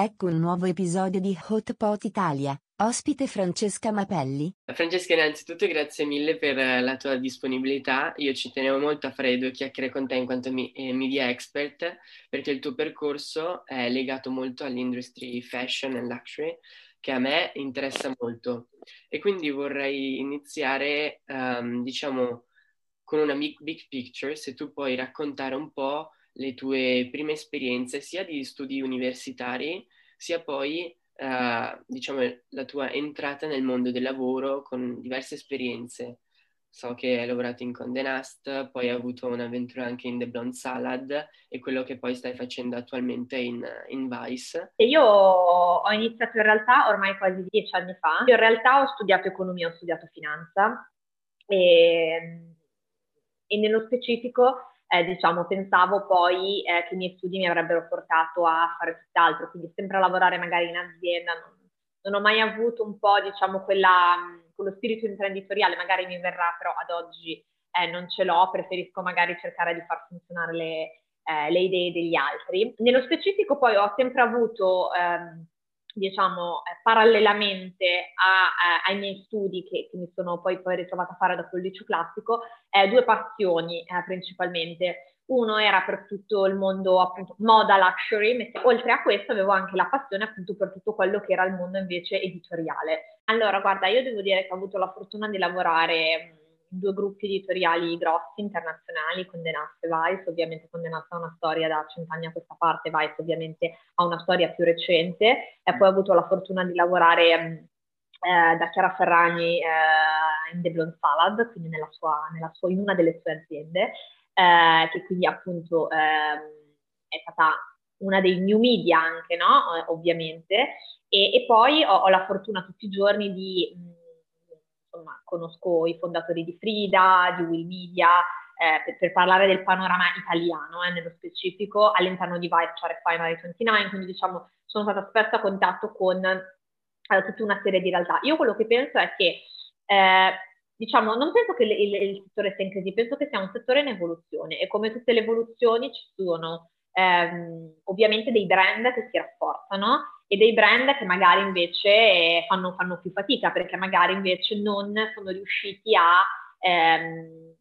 Ecco un nuovo episodio di Hot Pot Italia. Ospite Francesca Mapelli. Francesca, innanzitutto grazie mille per la tua disponibilità. Io ci tenevo molto a fare due chiacchiere con te in quanto mi, eh, media expert, perché il tuo percorso è legato molto all'industry fashion e luxury, che a me interessa molto. E quindi vorrei iniziare, um, diciamo, con una big, big picture, se tu puoi raccontare un po' le tue prime esperienze sia di studi universitari, sia poi uh, diciamo la tua entrata nel mondo del lavoro con diverse esperienze. So che hai lavorato in Condé Nast, poi hai avuto un'avventura anche in The Blonde Salad e quello che poi stai facendo attualmente in, in Vice. Io ho iniziato in realtà ormai quasi dieci anni fa. Io in realtà ho studiato economia, ho studiato finanza e, e nello specifico eh, diciamo, pensavo poi eh, che i miei studi mi avrebbero portato a fare tutt'altro, quindi sempre a lavorare magari in azienda. Non, non ho mai avuto un po', diciamo, quella, quello spirito imprenditoriale, magari mi verrà, però ad oggi eh, non ce l'ho, preferisco magari cercare di far funzionare le, eh, le idee degli altri. Nello specifico poi ho sempre avuto... Ehm, diciamo, eh, parallelamente a, a, ai miei studi che, che, mi sono poi, poi ritrovata a fare dopo il liceo classico, eh, due passioni eh, principalmente. Uno era per tutto il mondo appunto moda luxury, oltre a questo avevo anche la passione appunto per tutto quello che era il mondo invece editoriale. Allora, guarda, io devo dire che ho avuto la fortuna di lavorare due gruppi editoriali grossi, internazionali, Condé e Vice, ovviamente Condé ha una storia da cent'anni a questa parte, Vice ovviamente ha una storia più recente, e poi ho avuto la fortuna di lavorare mm, eh, da Chiara Ferragni eh, in The Blonde Salad, quindi nella sua, nella sua, in una delle sue aziende, eh, che quindi appunto ehm, è stata una dei new media anche, no? Eh, ovviamente, e, e poi ho, ho, la fortuna tutti i giorni di mm, insomma, conosco i fondatori di Frida, di Will Media, eh, per, per, parlare del panorama italiano, eh, nello specifico, all'interno di Vice c'è Refinery 29, quindi diciamo sono stata spesso a contatto con eh, tutta una serie di realtà. Io quello che penso è che, eh, diciamo, non penso che il, il, il, settore sia in crisi, penso che sia un settore in evoluzione e come tutte le evoluzioni ci sono ehm, ovviamente dei brand che si rafforzano e dei brand che magari invece fanno, fanno più fatica perché magari invece non sono riusciti a, ehm,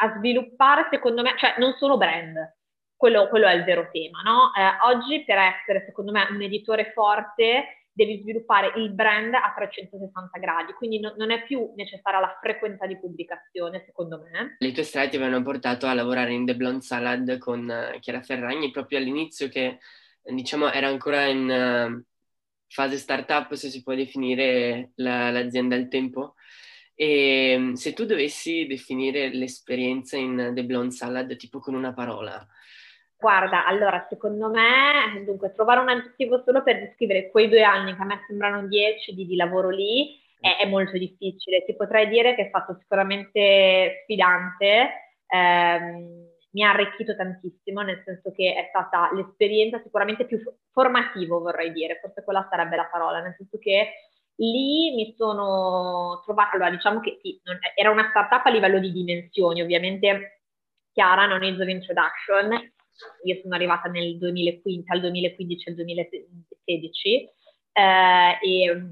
a sviluppare, secondo me, cioè non sono brand, quello, quello è il vero tema, no? Eh, oggi per essere, secondo me, un editore forte devi sviluppare il brand a 360 gradi, quindi no, non è più necessaria la frequenza di pubblicazione, secondo me. Le tue strade ti avevano portato a lavorare in The Blonde Salad con uh, Chiara Ferragni proprio all'inizio che diciamo, era ancora in uh, fase startup, se si può definire la, l'azienda al tempo. E ehm, se tu dovessi definire l'esperienza in The Blonde Salad tipo con una parola, Guarda, allora, secondo me, dunque, trovare un aggettivo solo per descrivere quei due anni che a me sembrano dieci di, di lavoro lì è, è, molto difficile. Ti potrei dire che è stato sicuramente sfidante, ehm, mi ha arricchito tantissimo, nel senso che è stata l'esperienza sicuramente più formativa, vorrei dire, forse quella sarebbe la parola, nel senso che lì mi sono trovata, allora diciamo che sì, non, era una startup a livello di dimensioni, ovviamente Chiara non è of Introduction, io sono arrivata nel 2015, al 2015 al 2016 eh, e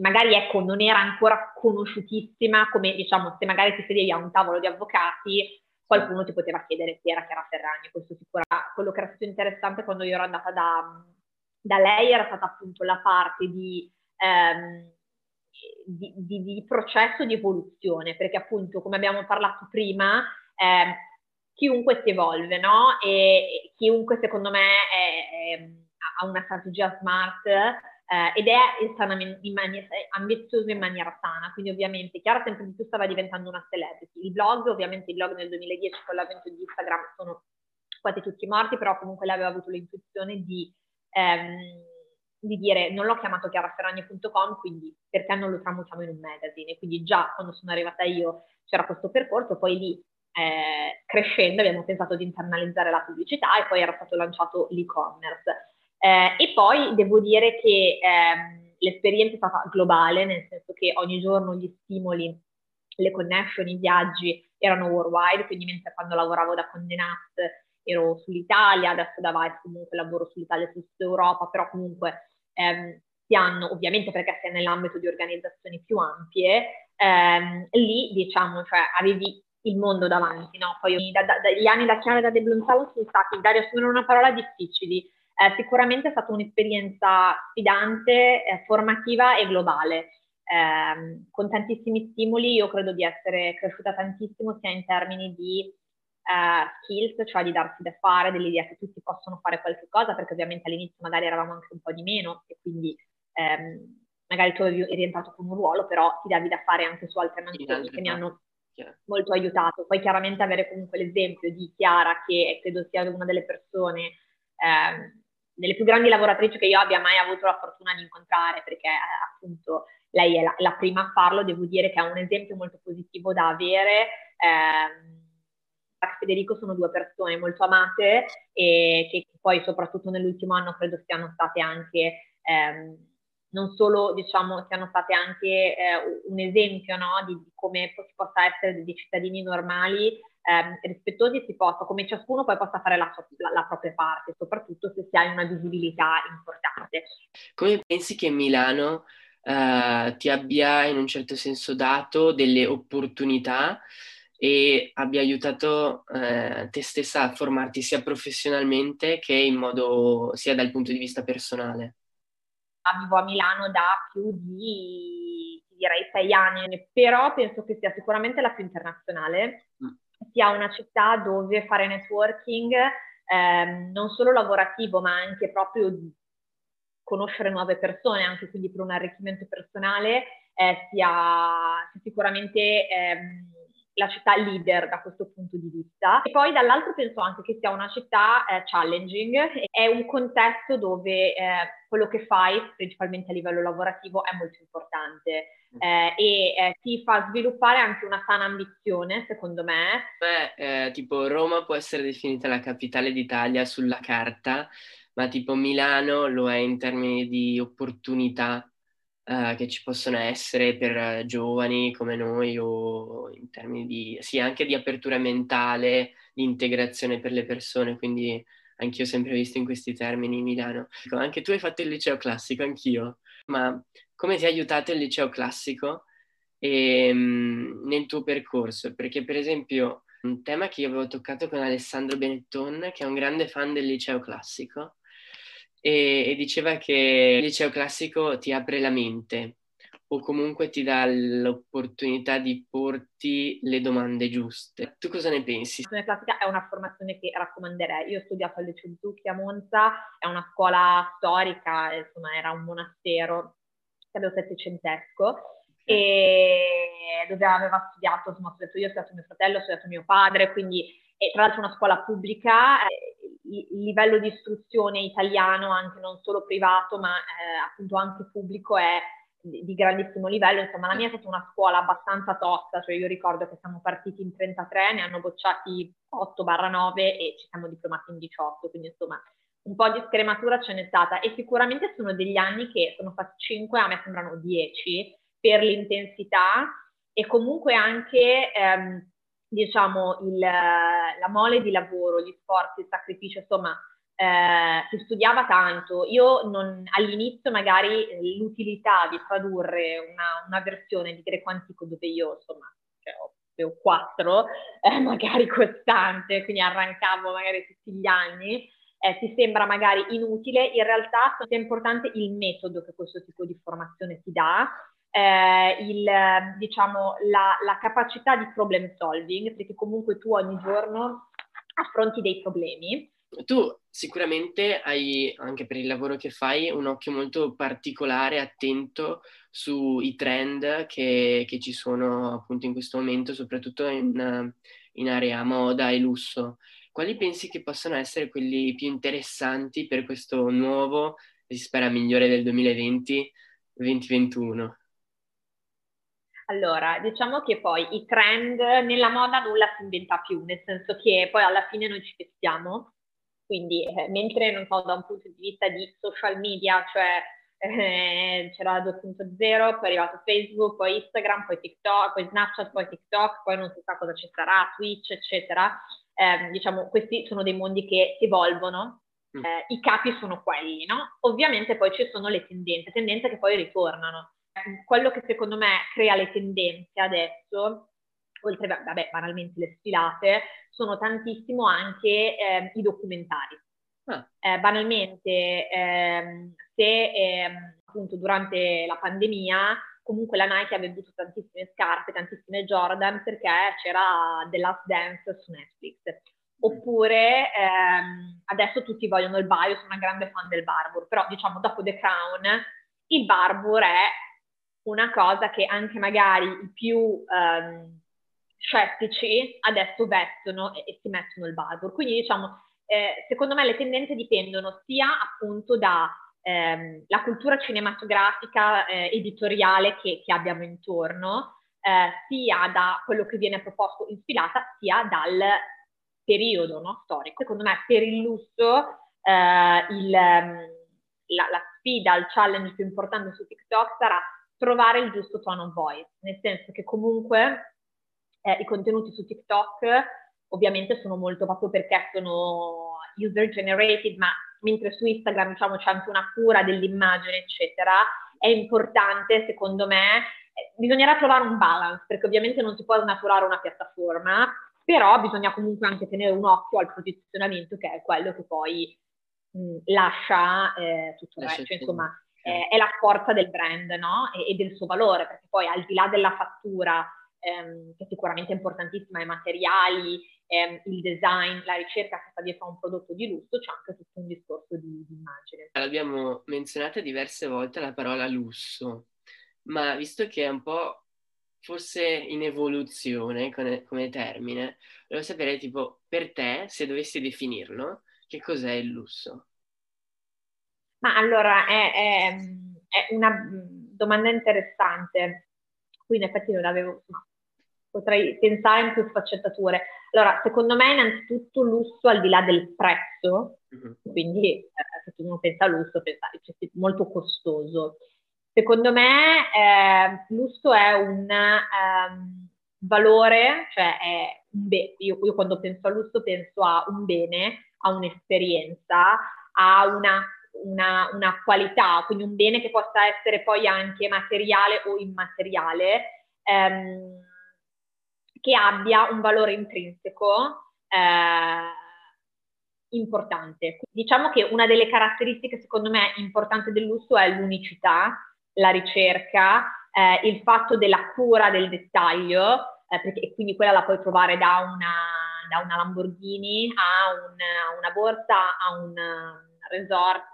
magari ecco non era ancora conosciutissima come diciamo se magari ti sedevi a un tavolo di avvocati qualcuno ti poteva chiedere chi era Chiara Ferragni, questo sicuramente, quello che era stato interessante quando io ero andata da, da lei era stata appunto la parte di, ehm, di, di, di, processo di evoluzione, perché appunto come abbiamo parlato prima, eh, chiunque si evolve, no? E, chiunque secondo me è, è, ha una strategia smart eh, ed è in maniera, ambizioso in maniera sana, quindi ovviamente Chiara sempre di più stava diventando una celebrity. Il blog, ovviamente il blog nel 2010 con l'avvento di Instagram sono quasi tutti morti, però comunque lei aveva avuto l'intuizione di, ehm, di dire non l'ho chiamato chiaraferragni.com, quindi perché non lo tramutiamo in un magazine? Quindi già quando sono arrivata io c'era questo percorso, poi lì eh, crescendo abbiamo pensato di internalizzare la pubblicità e poi era stato lanciato l'e-commerce. Eh, e poi devo dire che ehm, l'esperienza è stata globale, nel senso che ogni giorno gli stimoli, le connection, i viaggi erano worldwide, quindi mentre quando lavoravo da Condé Nast ero sull'Italia, adesso da Vice comunque lavoro sull'Italia e su Europa, però comunque ehm, si hanno, ovviamente perché sei nell'ambito di organizzazioni più ampie, ehm, lì diciamo, cioè avevi il mondo davanti, no? Poi da, da, gli anni da chiave da De Blumthal sono stati, Dario, assumere una parola difficili, eh, sicuramente è stata un'esperienza sfidante, eh, formativa e globale. Eh, con tantissimi stimoli, io credo di essere cresciuta tantissimo sia in termini di uh, skills, cioè di darsi da fare, dell'idea che tutti possono fare qualche cosa, perché ovviamente all'inizio magari eravamo anche un po' di meno e quindi ehm, magari tu eri rientrato con un ruolo, però ti davi da fare anche su altre mansioni che mi hanno molto aiutato. Poi chiaramente avere comunque l'esempio di Chiara, che credo sia una delle persone, eh, delle più grandi lavoratrici che io abbia mai avuto la fortuna di incontrare, perché eh, appunto lei è la, la, prima a farlo, devo dire che è un esempio molto positivo da avere. Eh, Federico sono due persone molto amate e che poi soprattutto nell'ultimo anno credo siano state anche ehm, non solo diciamo siano state anche eh, un esempio no, di, di, come si possa essere dei cittadini normali ehm, rispettosi e si possa, come ciascuno poi possa fare la, la, la, propria parte, soprattutto se si ha una visibilità importante. Come pensi che Milano eh, ti abbia in un certo senso dato delle opportunità e abbia aiutato eh, te stessa a formarti sia professionalmente che in modo sia dal punto di vista personale? Vivo a Milano da più di direi sei anni, però penso che sia sicuramente la più internazionale, mm. Sia una città dove fare networking eh, non solo lavorativo ma anche proprio conoscere nuove persone, anche quindi per un arricchimento personale, eh, sia, sia sicuramente eh, la città leader da questo punto di vista. E poi dall'altro penso anche che sia una città eh, challenging, è un contesto dove eh, quello che fai, principalmente a livello lavorativo, è molto importante. Eh, e eh, ti fa sviluppare anche una sana ambizione, secondo me. Beh, eh, tipo Roma può essere definita la capitale d'Italia sulla carta, ma tipo Milano lo è in termini di opportunità uh, che ci possono essere per giovani come noi o in termini di, sì, anche di apertura mentale, di integrazione per le persone, quindi anch'io ho sempre visto in questi termini Milano. Anche tu hai fatto il liceo classico, anch'io, ma come ti ha aiutato il liceo classico e, um, nel tuo percorso? Perché per esempio un tema che io avevo toccato con Alessandro Benetton, che è un grande fan del liceo classico, e, e diceva che il liceo classico ti apre la mente o comunque ti dà l'opportunità di porti le domande giuste. Tu cosa ne pensi? La formazione classica è una formazione che raccomanderei. Io ho studiato al liceo Zucchi a Monza, è una scuola storica, insomma era un monastero, credo settecentesco, e dove aveva studiato, insomma, ho studiato io, ho studiato mio fratello, ho studiato mio padre, quindi e tra l'altro una scuola pubblica, eh, il livello di istruzione italiano, anche non solo privato, ma eh, appunto anche pubblico, è di, di, grandissimo livello. Insomma, la mia è stata una scuola abbastanza tosta, cioè io ricordo che siamo partiti in 33, ne hanno bocciati 8-9 e ci siamo diplomati in 18, quindi insomma un po' di scrematura ce n'è stata e sicuramente sono degli anni che sono stati 5, a me sembrano 10 per l'intensità e comunque anche... Ehm, diciamo, il, la mole di lavoro, gli sforzi, il sacrificio, insomma, eh, si studiava tanto. Io non, all'inizio magari l'utilità di tradurre una, una, versione di greco antico dove io, insomma, cioè, ho, ho quattro, eh, magari costante, quindi arrancavo magari tutti gli anni, eh, ti sembra magari inutile, in realtà è importante il metodo che questo tipo di formazione ti dà eh, il, diciamo, la, la, capacità di problem solving, perché comunque tu ogni giorno affronti dei problemi. Tu sicuramente hai, anche per il lavoro che fai, un occhio molto particolare, attento sui trend che, che ci sono appunto in questo momento, soprattutto in, in area moda e lusso. Quali pensi che possano essere quelli più interessanti per questo nuovo, si spera migliore del 2020-2021? Allora, diciamo che poi i trend nella moda nulla si inventa più, nel senso che poi alla fine noi ci vestiamo, quindi eh, mentre non so da un punto di vista di social media, cioè eh, c'era 2.0, poi è arrivato Facebook, poi Instagram, poi TikTok, poi Snapchat, poi TikTok, poi non si sa cosa ci sarà, Twitch, eccetera. eh, diciamo, questi sono dei mondi che evolvono, mm. eh, i capi sono quelli, no? Ovviamente poi ci sono le tendenze, tendenze che poi ritornano. Quello che secondo me crea le tendenze adesso, oltre, vabbè, banalmente le sfilate, sono tantissimo anche eh, i documentari. Ah. Eh, banalmente, ehm, se ehm, appunto durante la pandemia comunque la Nike ha venduto tantissime scarpe, tantissime Jordan perché c'era The Last Dance su Netflix. Oppure ehm, adesso tutti vogliono il bio, sono una grande fan del Barbour, però diciamo dopo The Crown il Barbour è una cosa che anche magari i più ehm, scettici adesso vestono e, e, si mettono il Barbour. Quindi diciamo, eh, secondo me le tendenze dipendono sia appunto da ehm, cultura cinematografica eh, editoriale che, che, abbiamo intorno, eh, sia da quello che viene proposto in sfilata, sia dal periodo no, storico. Secondo me per il lusso eh, il, ehm, la, la, sfida, il challenge più importante su TikTok sarà trovare il giusto tone of voice, nel senso che comunque eh, i contenuti su TikTok ovviamente sono molto proprio perché sono user generated, ma mentre su Instagram diciamo c'è anche una cura dell'immagine, eccetera, è importante secondo me, eh, bisognerà trovare un balance, perché ovviamente non si può snaturare una piattaforma, però bisogna comunque anche tenere un occhio al posizionamento che è quello che poi mh, lascia eh, tutto il resto, cioè, insomma eh, è la forza del brand no? e, e, del suo valore, perché poi al di là della fattura, ehm, che sicuramente è importantissima, i materiali, ehm, il design, la ricerca che sta dietro a un prodotto di lusso, c'è anche tutto un discorso di, di immagine. Abbiamo menzionato diverse volte la parola lusso, ma visto che è un po' forse in evoluzione come, come termine, volevo sapere tipo per te, se dovessi definirlo, che cos'è il lusso? Ma allora è, è, è una domanda interessante, qui in effetti non avevo, potrei pensare in più sfaccettature. Allora, secondo me innanzitutto lusso al di là del prezzo, uh-huh. quindi eh, se uno pensa a lusso, pensa cioè, molto costoso. Secondo me eh, lusso è un um, valore, cioè è un be- io, io quando penso a lusso penso a un bene, a un'esperienza, a una una, una, qualità, quindi un bene che possa essere poi anche materiale o immateriale, ehm, che abbia un valore intrinseco eh, importante. Diciamo che una delle caratteristiche secondo me importanti del lusso è l'unicità, la ricerca, eh, il fatto della cura del dettaglio, eh, perché, quindi quella la puoi trovare da una, da una Lamborghini a un, una borsa, a un resort,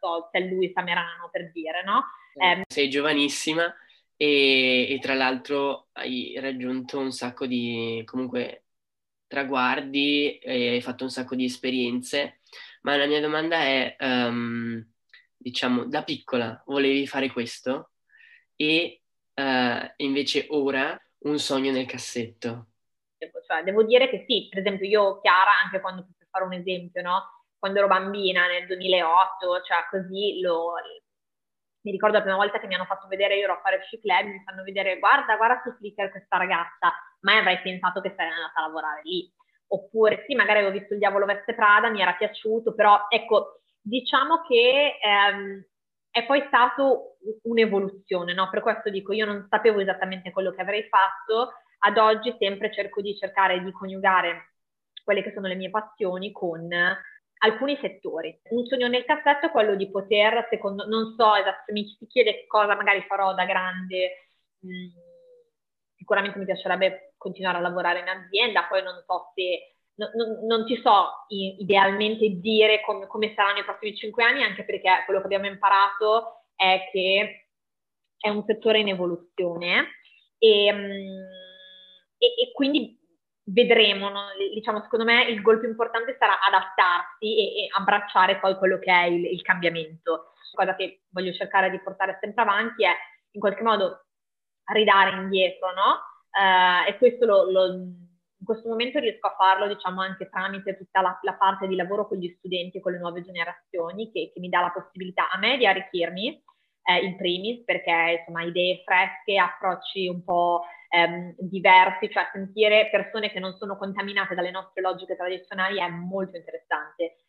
so, St. Louis a Merano per dire, no? Eh, Sei giovanissima e, e, tra l'altro hai raggiunto un sacco di comunque traguardi e hai fatto un sacco di esperienze, ma la mia domanda è, um, diciamo, da piccola volevi fare questo e uh, invece ora un sogno nel cassetto? Cioè, devo dire che sì, per esempio io, Chiara, anche quando, per fare un esempio, no? Quando ero bambina nel 2008, cioè così lo, mi ricordo la prima volta che mi hanno fatto vedere, io ero a fare sci club, mi fanno vedere, guarda, guarda su Flickr questa ragazza, mai avrei pensato che sarei andata a lavorare lì. Oppure sì, magari avevo visto il Diavolo Veste Prada, mi era piaciuto, però ecco, diciamo che ehm, è poi stato un'evoluzione, no? Per questo dico, io non sapevo esattamente quello che avrei fatto, ad oggi sempre cerco di cercare di coniugare quelle che sono le mie passioni con alcuni settori. Un sogno nel cassetto è quello di poter, secondo, non so esattamente, mi si chiede cosa magari farò da grande, mm, sicuramente mi piacerebbe continuare a lavorare in azienda, poi non so se, no, no, non ti so idealmente dire come, come saranno i prossimi cinque anni, anche perché quello che abbiamo imparato è che è un settore in evoluzione e, mm, e, e quindi vedremo, no? diciamo, secondo me il goal più importante sarà adattarsi e, e abbracciare poi quello che è il, il, cambiamento. Cosa che voglio cercare di portare sempre avanti è in qualche modo ridare indietro, no? Uh, e questo lo, lo, in questo momento riesco a farlo, diciamo, anche tramite tutta la, la, parte di lavoro con gli studenti e con le nuove generazioni, che, che mi dà la possibilità a me di arricchirmi eh, in primis, perché insomma idee fresche, approcci un po' ehm, diversi, cioè sentire persone che non sono contaminate dalle nostre logiche tradizionali è molto interessante